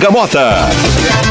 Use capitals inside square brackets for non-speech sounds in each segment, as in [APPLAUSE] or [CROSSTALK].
Bergamota.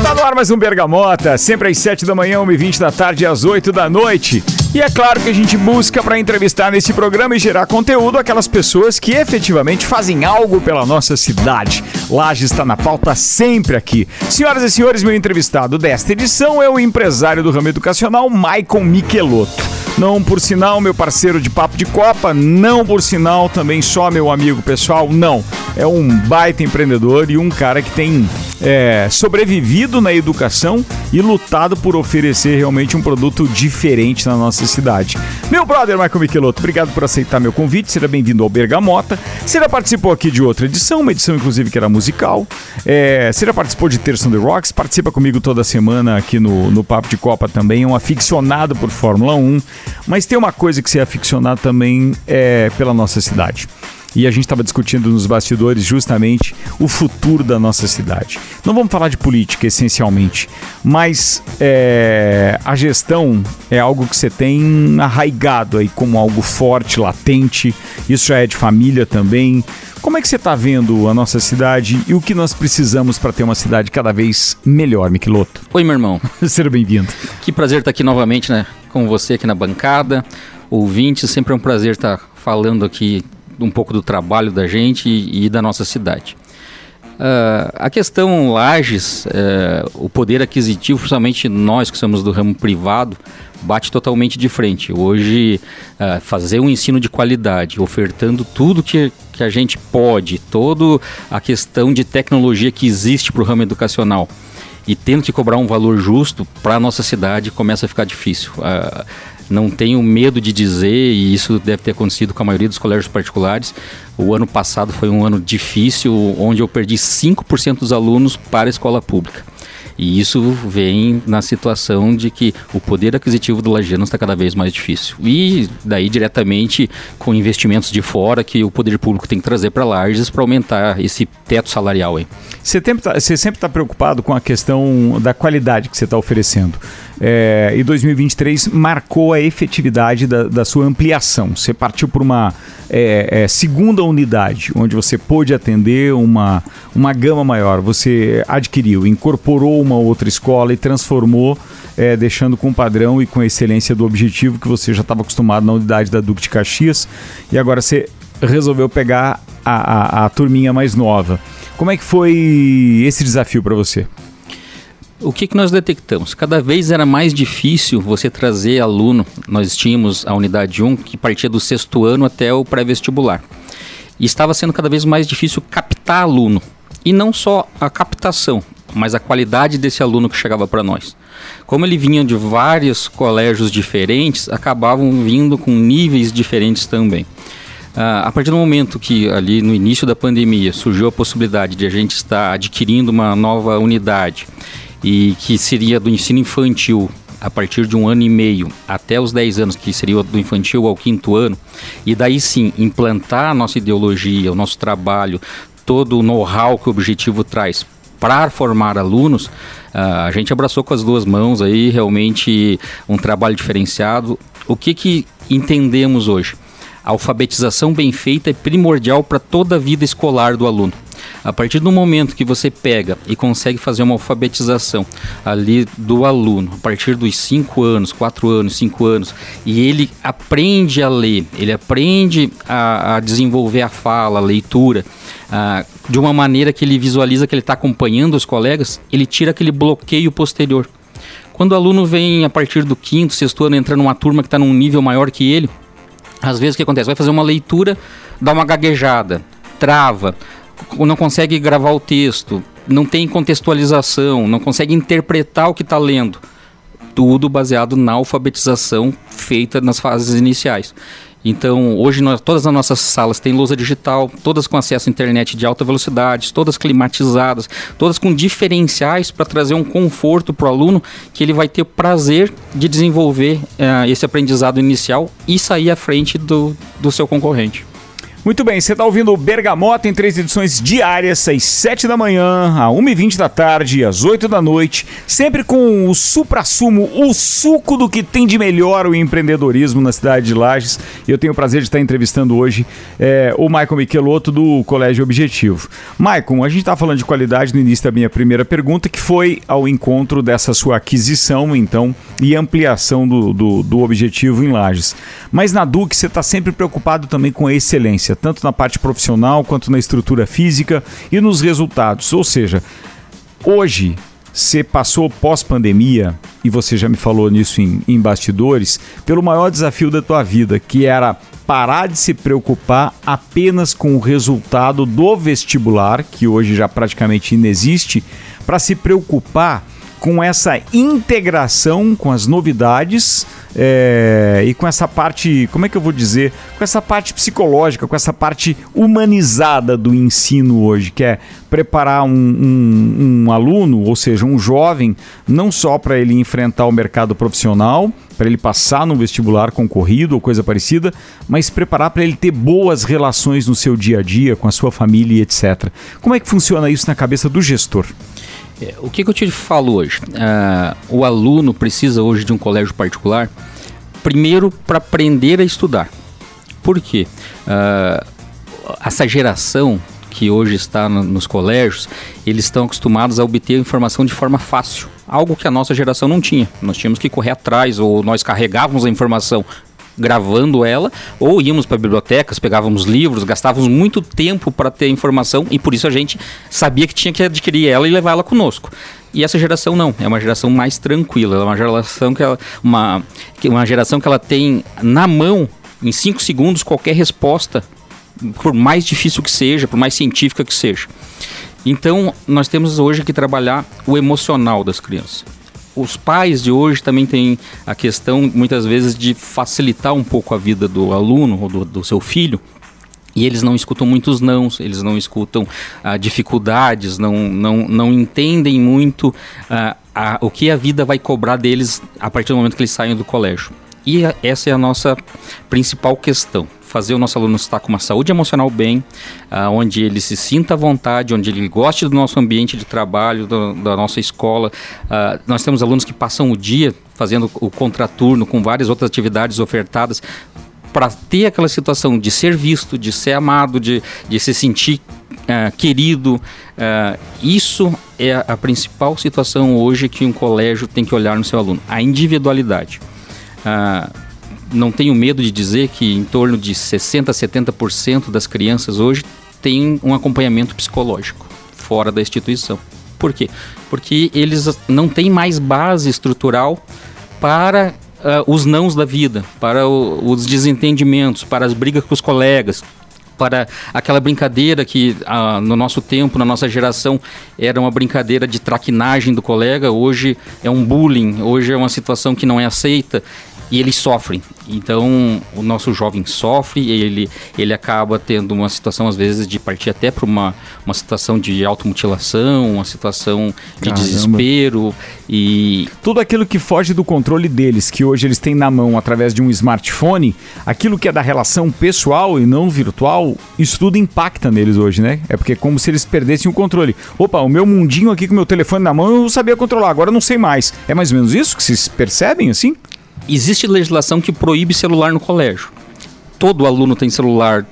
Tá no ar mais um Bergamota, sempre às 7 da manhã, 1h20 da tarde e às 8 da noite. E é claro que a gente busca para entrevistar nesse programa e gerar conteúdo aquelas pessoas que efetivamente fazem algo pela nossa cidade. Laje está na pauta sempre aqui. Senhoras e senhores, meu entrevistado desta edição é o empresário do ramo educacional, Maicon Michelotto. Não por sinal, meu parceiro de papo de Copa, não por sinal, também só meu amigo pessoal, não. É um baita empreendedor e um cara que tem é, sobrevivido na educação e lutado por oferecer realmente um produto diferente na nossa cidade. Meu brother Michael Michelotto, obrigado por aceitar meu convite, seja bem-vindo ao Bergamota. Você já participou aqui de outra edição, uma edição inclusive que era musical. É, você já participou de Terça the Rocks, participa comigo toda semana aqui no, no Papo de Copa também, é um aficionado por Fórmula 1. Mas tem uma coisa que você é aficionado também é, pela nossa cidade. E a gente estava discutindo nos bastidores justamente o futuro da nossa cidade. Não vamos falar de política essencialmente, mas é, a gestão é algo que você tem arraigado aí como algo forte, latente. Isso já é de família também. Como é que você está vendo a nossa cidade e o que nós precisamos para ter uma cidade cada vez melhor, Miquiloto? Oi, meu irmão. [LAUGHS] Seja bem-vindo. Que prazer estar aqui novamente, né? Com você aqui na bancada. Ouvinte, sempre é um prazer estar falando aqui um pouco do trabalho da gente e, e da nossa cidade. Uh, a questão Lages, uh, o poder aquisitivo, principalmente nós que somos do ramo privado, bate totalmente de frente. Hoje, uh, fazer um ensino de qualidade, ofertando tudo que, que a gente pode, toda a questão de tecnologia que existe para o ramo educacional, e tendo que cobrar um valor justo para a nossa cidade, começa a ficar difícil. Uh, não tenho medo de dizer, e isso deve ter acontecido com a maioria dos colégios particulares. O ano passado foi um ano difícil, onde eu perdi 5% dos alunos para a escola pública. E isso vem na situação de que o poder aquisitivo do lagiano está cada vez mais difícil. E daí diretamente com investimentos de fora que o poder público tem que trazer para Lages para aumentar esse teto salarial aí. Você, tá, sempre está preocupado com a questão da qualidade que você está oferecendo. É, e 2023 marcou a efetividade da, da sua ampliação. Você partiu por uma é, é, segunda unidade, onde você pôde atender uma, uma gama maior. Você adquiriu, incorporou uma outra escola e transformou, é, deixando com padrão e com excelência do objetivo que você já estava acostumado na unidade da Duque de Caxias. E agora você resolveu pegar a, a, a turminha mais nova. Como é que foi esse desafio para você? O que, que nós detectamos? Cada vez era mais difícil você trazer aluno. Nós tínhamos a unidade 1 que partia do sexto ano até o pré-vestibular. E estava sendo cada vez mais difícil captar aluno. E não só a captação, mas a qualidade desse aluno que chegava para nós. Como ele vinha de vários colégios diferentes, acabavam vindo com níveis diferentes também. Uh, a partir do momento que ali no início da pandemia surgiu a possibilidade de a gente estar adquirindo uma nova unidade e que seria do ensino infantil a partir de um ano e meio até os 10 anos, que seria do infantil ao quinto ano, e daí sim implantar a nossa ideologia, o nosso trabalho, todo o know-how que o objetivo traz para formar alunos, uh, a gente abraçou com as duas mãos aí realmente um trabalho diferenciado. O que, que entendemos hoje? A alfabetização bem feita é primordial para toda a vida escolar do aluno. A partir do momento que você pega e consegue fazer uma alfabetização ali do aluno, a partir dos 5 anos, 4 anos, 5 anos, e ele aprende a ler, ele aprende a, a desenvolver a fala, a leitura, ah, de uma maneira que ele visualiza que ele está acompanhando os colegas, ele tira aquele bloqueio posterior. Quando o aluno vem a partir do quinto, sexto ano, entra numa turma que está num nível maior que ele, às vezes o que acontece? Vai fazer uma leitura, dá uma gaguejada, trava, não consegue gravar o texto, não tem contextualização, não consegue interpretar o que está lendo. Tudo baseado na alfabetização feita nas fases iniciais. Então, hoje nós, todas as nossas salas têm lousa digital, todas com acesso à internet de alta velocidade, todas climatizadas, todas com diferenciais para trazer um conforto para o aluno que ele vai ter o prazer de desenvolver uh, esse aprendizado inicial e sair à frente do, do seu concorrente. Muito bem, você está ouvindo o Bergamota em três edições diárias, às 7 da manhã, às 1h20 da tarde, às 8 da noite, sempre com o supra-sumo, o suco do que tem de melhor o empreendedorismo na cidade de Lages. E eu tenho o prazer de estar entrevistando hoje é, o Maicon Michelotto do Colégio Objetivo. Maicon, a gente está falando de qualidade no início da minha primeira pergunta, que foi ao encontro dessa sua aquisição, então, e ampliação do, do, do Objetivo em Lages. Mas na Duque você está sempre preocupado também com a excelência tanto na parte profissional quanto na estrutura física e nos resultados. Ou seja, hoje você passou pós-pandemia, e você já me falou nisso em, em, bastidores, pelo maior desafio da tua vida, que era parar de se preocupar apenas com o resultado do vestibular, que hoje já praticamente inexiste, para se preocupar com essa integração com as novidades é, e com essa parte, como é que eu vou dizer, com essa parte psicológica, com essa parte humanizada do ensino hoje, que é preparar um, um, um aluno, ou seja, um jovem, não só para ele enfrentar o mercado profissional, para ele passar no vestibular concorrido ou coisa parecida, mas preparar para ele ter boas relações no seu dia a dia, com a sua família etc. Como é que funciona isso na cabeça do gestor? É, o que, que, eu te falo hoje? Uh, o aluno precisa hoje de um colégio particular, primeiro para aprender a estudar. Por quê? Uh, essa geração que hoje está no, nos colégios, eles estão acostumados a obter a informação de forma fácil. Algo que a nossa geração não tinha. Nós tínhamos que correr atrás, ou nós carregávamos a informação gravando ela, ou íamos para bibliotecas, pegávamos livros, gastávamos muito tempo para ter informação e por isso a gente sabia que tinha que adquirir ela e levar ela conosco. E essa geração não, é uma geração mais tranquila, é uma geração que ela, uma, uma geração que ela tem na mão, em 5 segundos, qualquer resposta, por mais difícil que seja, por mais científica que seja. Então, nós temos hoje que trabalhar o emocional das crianças os pais de hoje também têm a questão, muitas vezes, de facilitar um pouco a vida do aluno ou do, do seu filho, e eles não escutam muitos nãos, eles não escutam ah, dificuldades, não, não, não entendem muito ah, a, o que a vida vai cobrar deles a partir do momento que eles saem do colégio. E a, essa é a nossa principal questão fazer o nosso aluno estar com uma saúde emocional bem, uh, onde ele se sinta à vontade, onde ele goste do nosso ambiente de trabalho, do, da nossa escola. Uh, nós temos alunos que passam o dia fazendo o contraturno com várias outras atividades ofertadas para ter aquela situação de ser visto, de ser amado, de, de se sentir uh, querido. Uh, isso é a principal situação hoje que um colégio tem que olhar no seu aluno, a individualidade. Uh, não tenho medo de dizer que em torno de 60% a 70% das crianças hoje têm um acompanhamento psicológico fora da instituição. Por quê? Porque eles não têm mais base estrutural para uh, os nãos da vida, para o, os desentendimentos, para as brigas com os colegas, para aquela brincadeira que ah, no nosso tempo, na nossa geração, era uma brincadeira de traquinagem do colega, hoje é um bullying, hoje é uma situação que não é aceita e eles sofrem. Então, o nosso jovem sofre, ele, ele acaba tendo uma situação, às vezes, de partir até para uma, uma situação de automutilação, uma situação de Caramba. desespero e... Tudo aquilo que foge do controle deles, que hoje eles têm na mão através de um smartphone, aquilo que é da relação pessoal e não virtual, isso tudo impacta neles hoje, né? É porque é como se eles perdessem o controle. Opa, o meu mundinho aqui com o meu telefone na mão eu sabia controlar, agora eu não sei mais. É mais ou menos isso que vocês percebem, assim? Existe legislação que proíbe celular no colégio. Todo aluno tem celular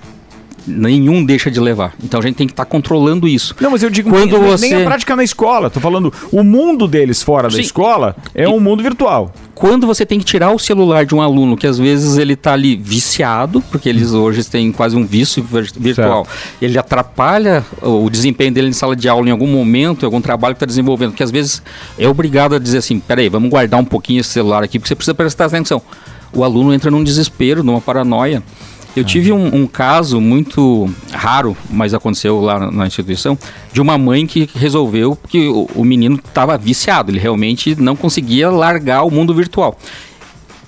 nenhum deixa de levar. Então a gente tem que estar tá controlando isso. Não, mas eu digo Quando nem, você... nem a prática na escola. Tô falando, o mundo deles fora Sim. da escola é e... um mundo virtual. Quando você tem que tirar o celular de um aluno, que às vezes ele está ali viciado, porque eles hoje têm quase um vício virtual, certo. ele atrapalha o desempenho dele em sala de aula em algum momento, em algum trabalho que está desenvolvendo, que às vezes é obrigado a dizer assim, peraí, vamos guardar um pouquinho esse celular aqui, porque você precisa prestar atenção. O aluno entra num desespero, numa paranoia. Eu tive um, um, caso muito raro, mas aconteceu lá na instituição, de uma mãe que resolveu que o, o menino estava viciado, ele realmente não conseguia largar o mundo virtual.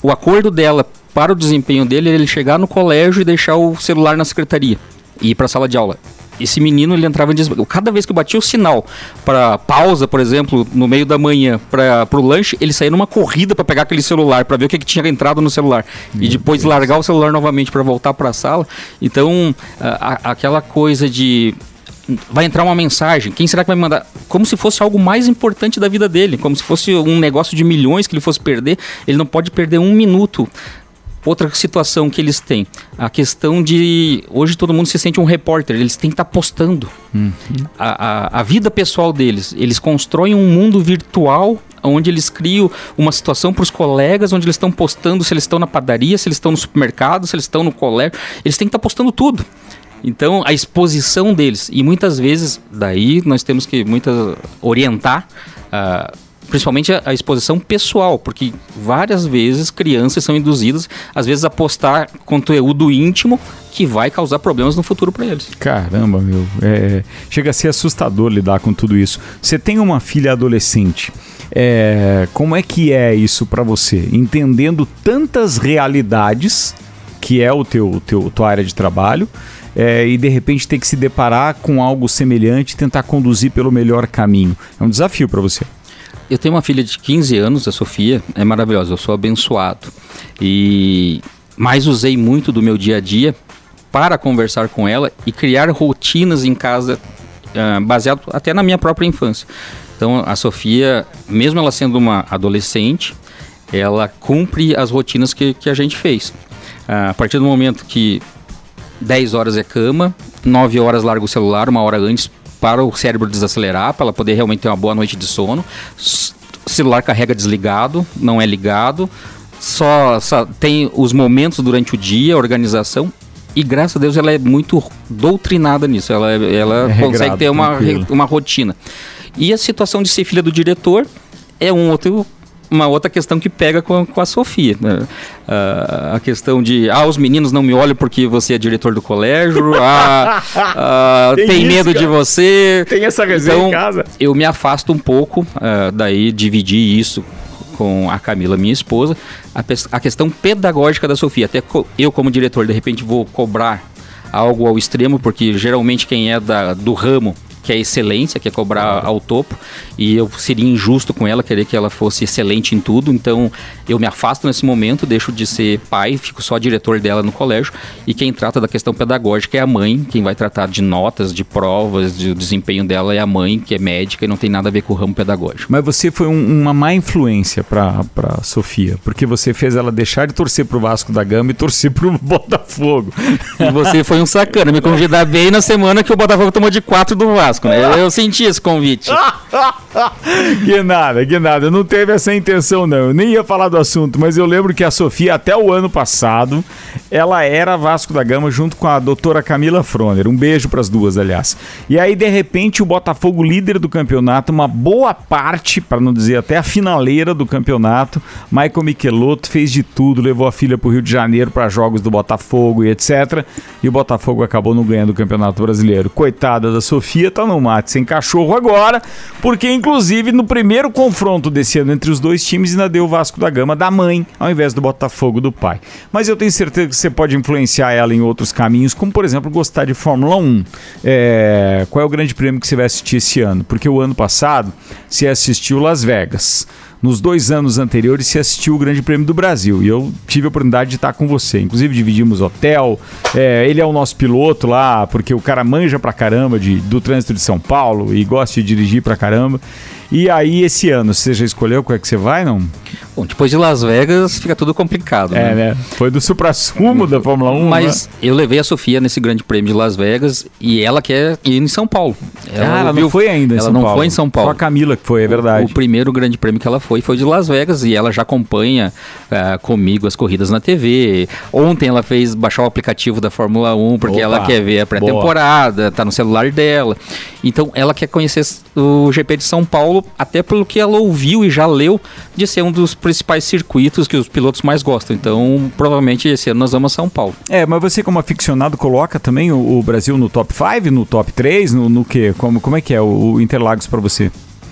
O acordo dela para o desempenho dele é ele chegar no colégio e deixar o celular na secretaria e ir para a sala de aula. Esse menino ele entrava em desespero. Cada vez que eu batia o sinal para pausa, por exemplo, no meio da manhã, para o lanche, ele saía numa corrida para pegar aquele celular, para ver o que, que tinha entrado no celular. Meu e depois Deus. largar o celular novamente para voltar para a sala. Então, a, a, aquela coisa de vai entrar uma mensagem, quem será que vai me mandar? Como se fosse algo mais importante da vida dele, como se fosse um negócio de milhões que ele fosse perder, ele não pode perder um minuto. Outra situação que eles têm, a questão de. Hoje todo mundo se sente um repórter, eles têm que estar tá postando. Uhum. A, a, a vida pessoal deles. Eles constroem um mundo virtual onde eles criam uma situação para os colegas, onde eles estão postando se eles estão na padaria, se eles estão no supermercado, se eles estão no colégio. Eles têm que estar tá postando tudo. Então, a exposição deles, e muitas vezes, daí nós temos que muitas orientar, uh, principalmente a, a, exposição pessoal, porque várias vezes crianças são induzidas, às vezes, a postar conteúdo íntimo que vai causar problemas no futuro para eles. Caramba, meu. É, chega a ser assustador lidar com tudo isso. Você tem uma filha adolescente. É, como é que é isso para você? Entendendo tantas realidades que é o teu, teu tua área de trabalho é, e de repente ter que se deparar com algo semelhante tentar conduzir pelo melhor caminho. É um desafio para você. Eu tenho uma filha de 15 anos, a Sofia, é maravilhosa, eu sou abençoado. E mais usei muito do meu dia a dia para conversar com ela e criar rotinas em casa uh, baseado até na minha própria infância. Então a Sofia, mesmo ela sendo uma adolescente, ela cumpre as rotinas que, que a gente fez. Uh, a partir do momento que 10 horas é cama, 9 horas larga o celular, uma hora antes para o cérebro desacelerar, para ela poder realmente ter uma boa noite de sono. O celular carrega desligado, não é ligado. Só, só tem os momentos durante o dia, a organização e graças a Deus ela é muito doutrinada nisso. Ela, ela é consegue ter uma, uma rotina. E a situação de ser filha do diretor é um outro uma outra questão que pega com, com a Sofia. Né? Uh, a questão de, ah, os meninos não me olham porque você é diretor do colégio, [LAUGHS] ah, uh, tem, tem isso, medo cara. de você. Tem essa resenha então, em casa. Eu me afasto um pouco, uh, daí dividir isso com a Camila, minha esposa, a, a questão pedagógica da Sofia. Até co eu, como diretor, de repente vou cobrar algo ao extremo, porque geralmente quem é da, do ramo que é excelência, que é cobrar ao topo, e eu seria injusto com ela querer que ela fosse excelente em tudo, então eu me afasto nesse momento, deixo de ser pai, fico só diretor dela no colégio, e quem trata da questão pedagógica é a mãe, quem vai tratar de notas, de provas, de, desempenho dela é a mãe, que é médica e não tem nada a ver com o ramo pedagógico. Mas você foi um, uma má influência para Sofia, porque você fez ela deixar de torcer pro Vasco da Gama e torcer pro [LAUGHS] Botafogo. E você foi um sacana, me convidar bem na semana que o Botafogo tomou de 4 do Vasco. Vasco, né? Eu, eu senti esse convite. [LAUGHS] que nada, que nada. Não teve essa intenção, não. Eu nem ia falar do assunto, mas eu lembro que a Sofia, até o ano passado, ela era Vasco da Gama junto com a doutora Camila Froner. Um beijo para as duas, aliás. E aí, de repente, o Botafogo, líder do campeonato, uma boa parte, para não dizer até a finaleira do campeonato, Michael Michelotto fez de tudo, levou a filha para o Rio de Janeiro para jogos do Botafogo e etc. E o Botafogo acabou não ganhando o Campeonato Brasileiro. Coitada da Sofia, tá no mate sem cachorro agora, porque inclusive no primeiro confronto desse ano entre os dois times ainda deu o Vasco da Gama da mãe, ao invés do Botafogo do pai. Mas eu tenho certeza que você pode influenciar ela em outros caminhos, como por exemplo gostar de Fórmula 1. É... Qual é o grande prêmio que você vai assistir esse ano? Porque o ano passado você assistiu Las Vegas nos dois anos anteriores se assistiu o Grande Prêmio do Brasil. E eu tive a oportunidade de estar com você. Inclusive, dividimos hotel. É, ele é o nosso piloto lá, porque o cara manja pra caramba de, do trânsito de São Paulo e gosta de dirigir pra caramba. E aí, esse ano, você já escolheu qual é que você vai, não? Bom, depois de Las Vegas fica tudo complicado. É, né? né? Foi do supra-sumo da Fórmula 1. Mas né? eu levei a Sofia nesse grande prêmio de Las Vegas e ela quer ir em São Paulo. Ela, ah, ela não foi ainda em ela São não Paulo. foi em São Paulo. Só a Camila que foi, é verdade. O, o primeiro grande prêmio que ela foi foi de Las Vegas e ela já acompanha uh, comigo as corridas na TV. Ontem ela fez baixar o aplicativo da Fórmula 1 porque Opa, ela quer ver a pré-temporada, tá no celular dela. Então ela quer conhecer o GP de São Paulo até pelo que ela ouviu e já leu de ser um dos principais circuitos que os pilotos mais gostam. Então, provavelmente esse ano nós vamos a São Paulo. É, mas você como aficionado coloca também o, o Brasil no top 5, no top 3, no, no quê? Como, como é que é o, o Interlagos para você?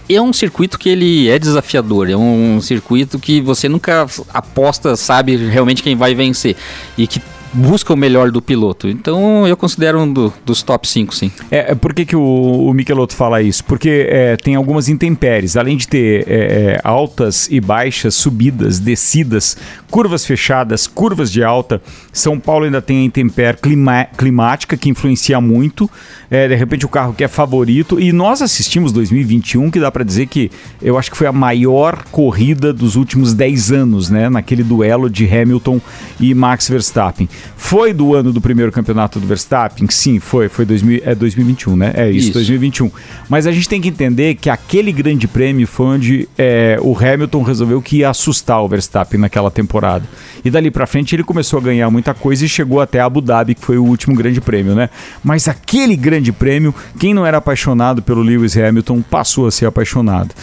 é um circuito que ele é desafiador, é um circuito que você nunca aposta, sabe realmente quem vai vencer. E que busca o melhor do piloto. Então eu considero um do, dos top 5, sim. É, é, por que, que o, o Michelotto fala isso? Porque é, tem algumas intempéries. Além de ter é, é, altas e baixas, subidas, descidas, curvas fechadas, curvas de alta, São Paulo ainda tem a intempérie clima, climática que influencia muito. É, de repente o carro que é favorito. E nós assistimos 2021, que dá para dizer que eu acho que foi a maior corrida dos últimos 10 anos, né? Naquele duelo de Hamilton e Max Verstappen. Foi do ano do primeiro campeonato do Verstappen? Sim, foi. Foi 2000, é 2021, né? É isso, isso, 2021. Mas a gente tem que entender que aquele grande prêmio foi onde é, o Hamilton resolveu que ia assustar o Verstappen naquela temporada. E dali para frente ele começou a ganhar muita coisa e chegou até Abu Dhabi, que foi o último grande prêmio, né? Mas aquele grande prêmio, quem não era apaixonado pelo Lewis Hamilton passou a ser apaixonado.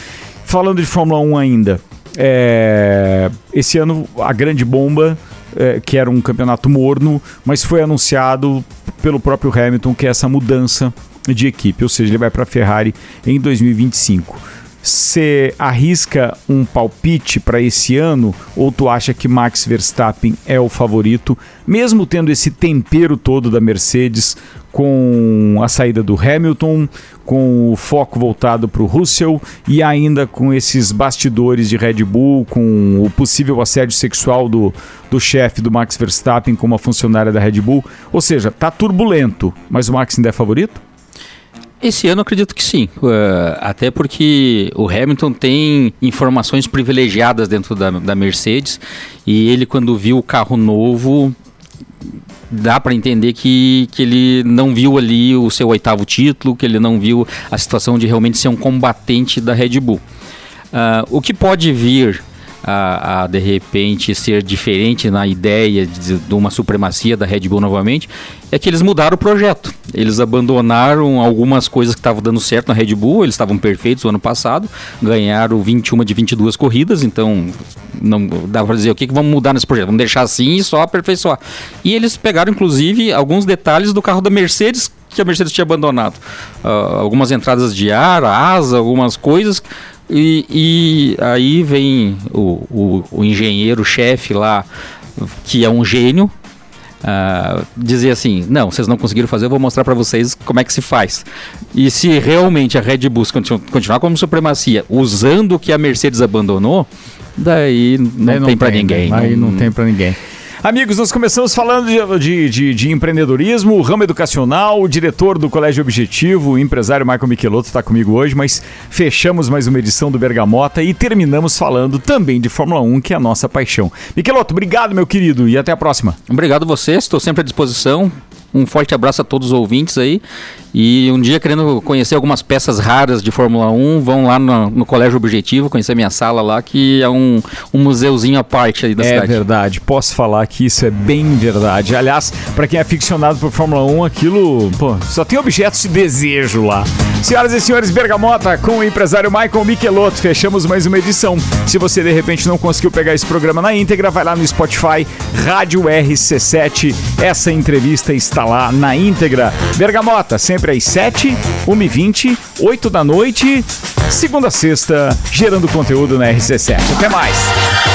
Falando de Fórmula 1 ainda, é, esse ano a grande bomba é, que era um campeonato morno, mas foi anunciado pelo próprio Hamilton que é essa mudança de equipe, ou seja, ele vai para a Ferrari em 2025. Você arrisca um palpite para esse ano ou tu acha que Max Verstappen é o favorito, mesmo tendo esse tempero todo da Mercedes com a saída do Hamilton, com o foco voltado para o Russell e ainda com esses bastidores de Red Bull, com o possível assédio sexual do, do chefe do Max Verstappen com uma funcionária da Red Bull. Ou seja, tá turbulento, mas o Max ainda é favorito? Esse ano acredito que sim, uh, até porque o Hamilton tem informações privilegiadas dentro da, da Mercedes e ele quando viu o carro novo dá para entender que, que ele não viu ali o seu oitavo título, que ele não viu a situação de realmente ser um combatente da Red Bull. Uh, o que pode vir a, a, de repente ser diferente na ideia de, de, uma supremacia da Red Bull novamente, é que eles mudaram o projeto. Eles abandonaram algumas coisas que estavam dando certo na Red Bull, eles estavam perfeitos no ano passado, ganharam 21 de 22 corridas, então não dá para dizer o que, que vamos mudar nesse projeto, vamos deixar assim e só aperfeiçoar. E eles pegaram inclusive alguns detalhes do carro da Mercedes que a Mercedes tinha abandonado. Uh, algumas entradas de ar, asa, algumas coisas e, e aí vem o, o, o engenheiro-chefe lá, que é um gênio, uh, dizer assim: não, vocês não conseguiram fazer, eu vou mostrar para vocês como é que se faz. E se realmente a Red Bull continuar como supremacia, usando o que a Mercedes abandonou, daí não, não tem para ninguém. Aí não, não tem para ninguém. Amigos, nós começamos falando de, de, de, de empreendedorismo, ramo educacional, o diretor do Colégio Objetivo, o empresário Michael Michelotto está comigo hoje, mas fechamos mais uma edição do Bergamota e terminamos falando também de Fórmula 1, que é a nossa paixão. Michelotto, obrigado, meu querido, e até a próxima. Obrigado você, estou sempre à disposição. Um forte abraço a todos os ouvintes aí. E um dia querendo conhecer algumas peças raras de Fórmula 1, vão lá no, no Colégio Objetivo, conhecer minha sala lá, que é um, um museuzinho à parte aí da é cidade. É verdade, posso falar que isso é bem verdade. Aliás, para quem é aficionado por Fórmula 1, aquilo, pô, só tem objetos de desejo lá. Senhoras e senhores, Bergamota com o empresário Michael Michelotto, fechamos mais uma edição. Se você de repente não conseguiu pegar esse programa na íntegra, vai lá no Spotify, Rádio RC7. Essa entrevista está lá na íntegra. Bergamota, sempre às 7, 1h20, 8 da noite, segunda a sexta, gerando conteúdo na RC7. Até mais!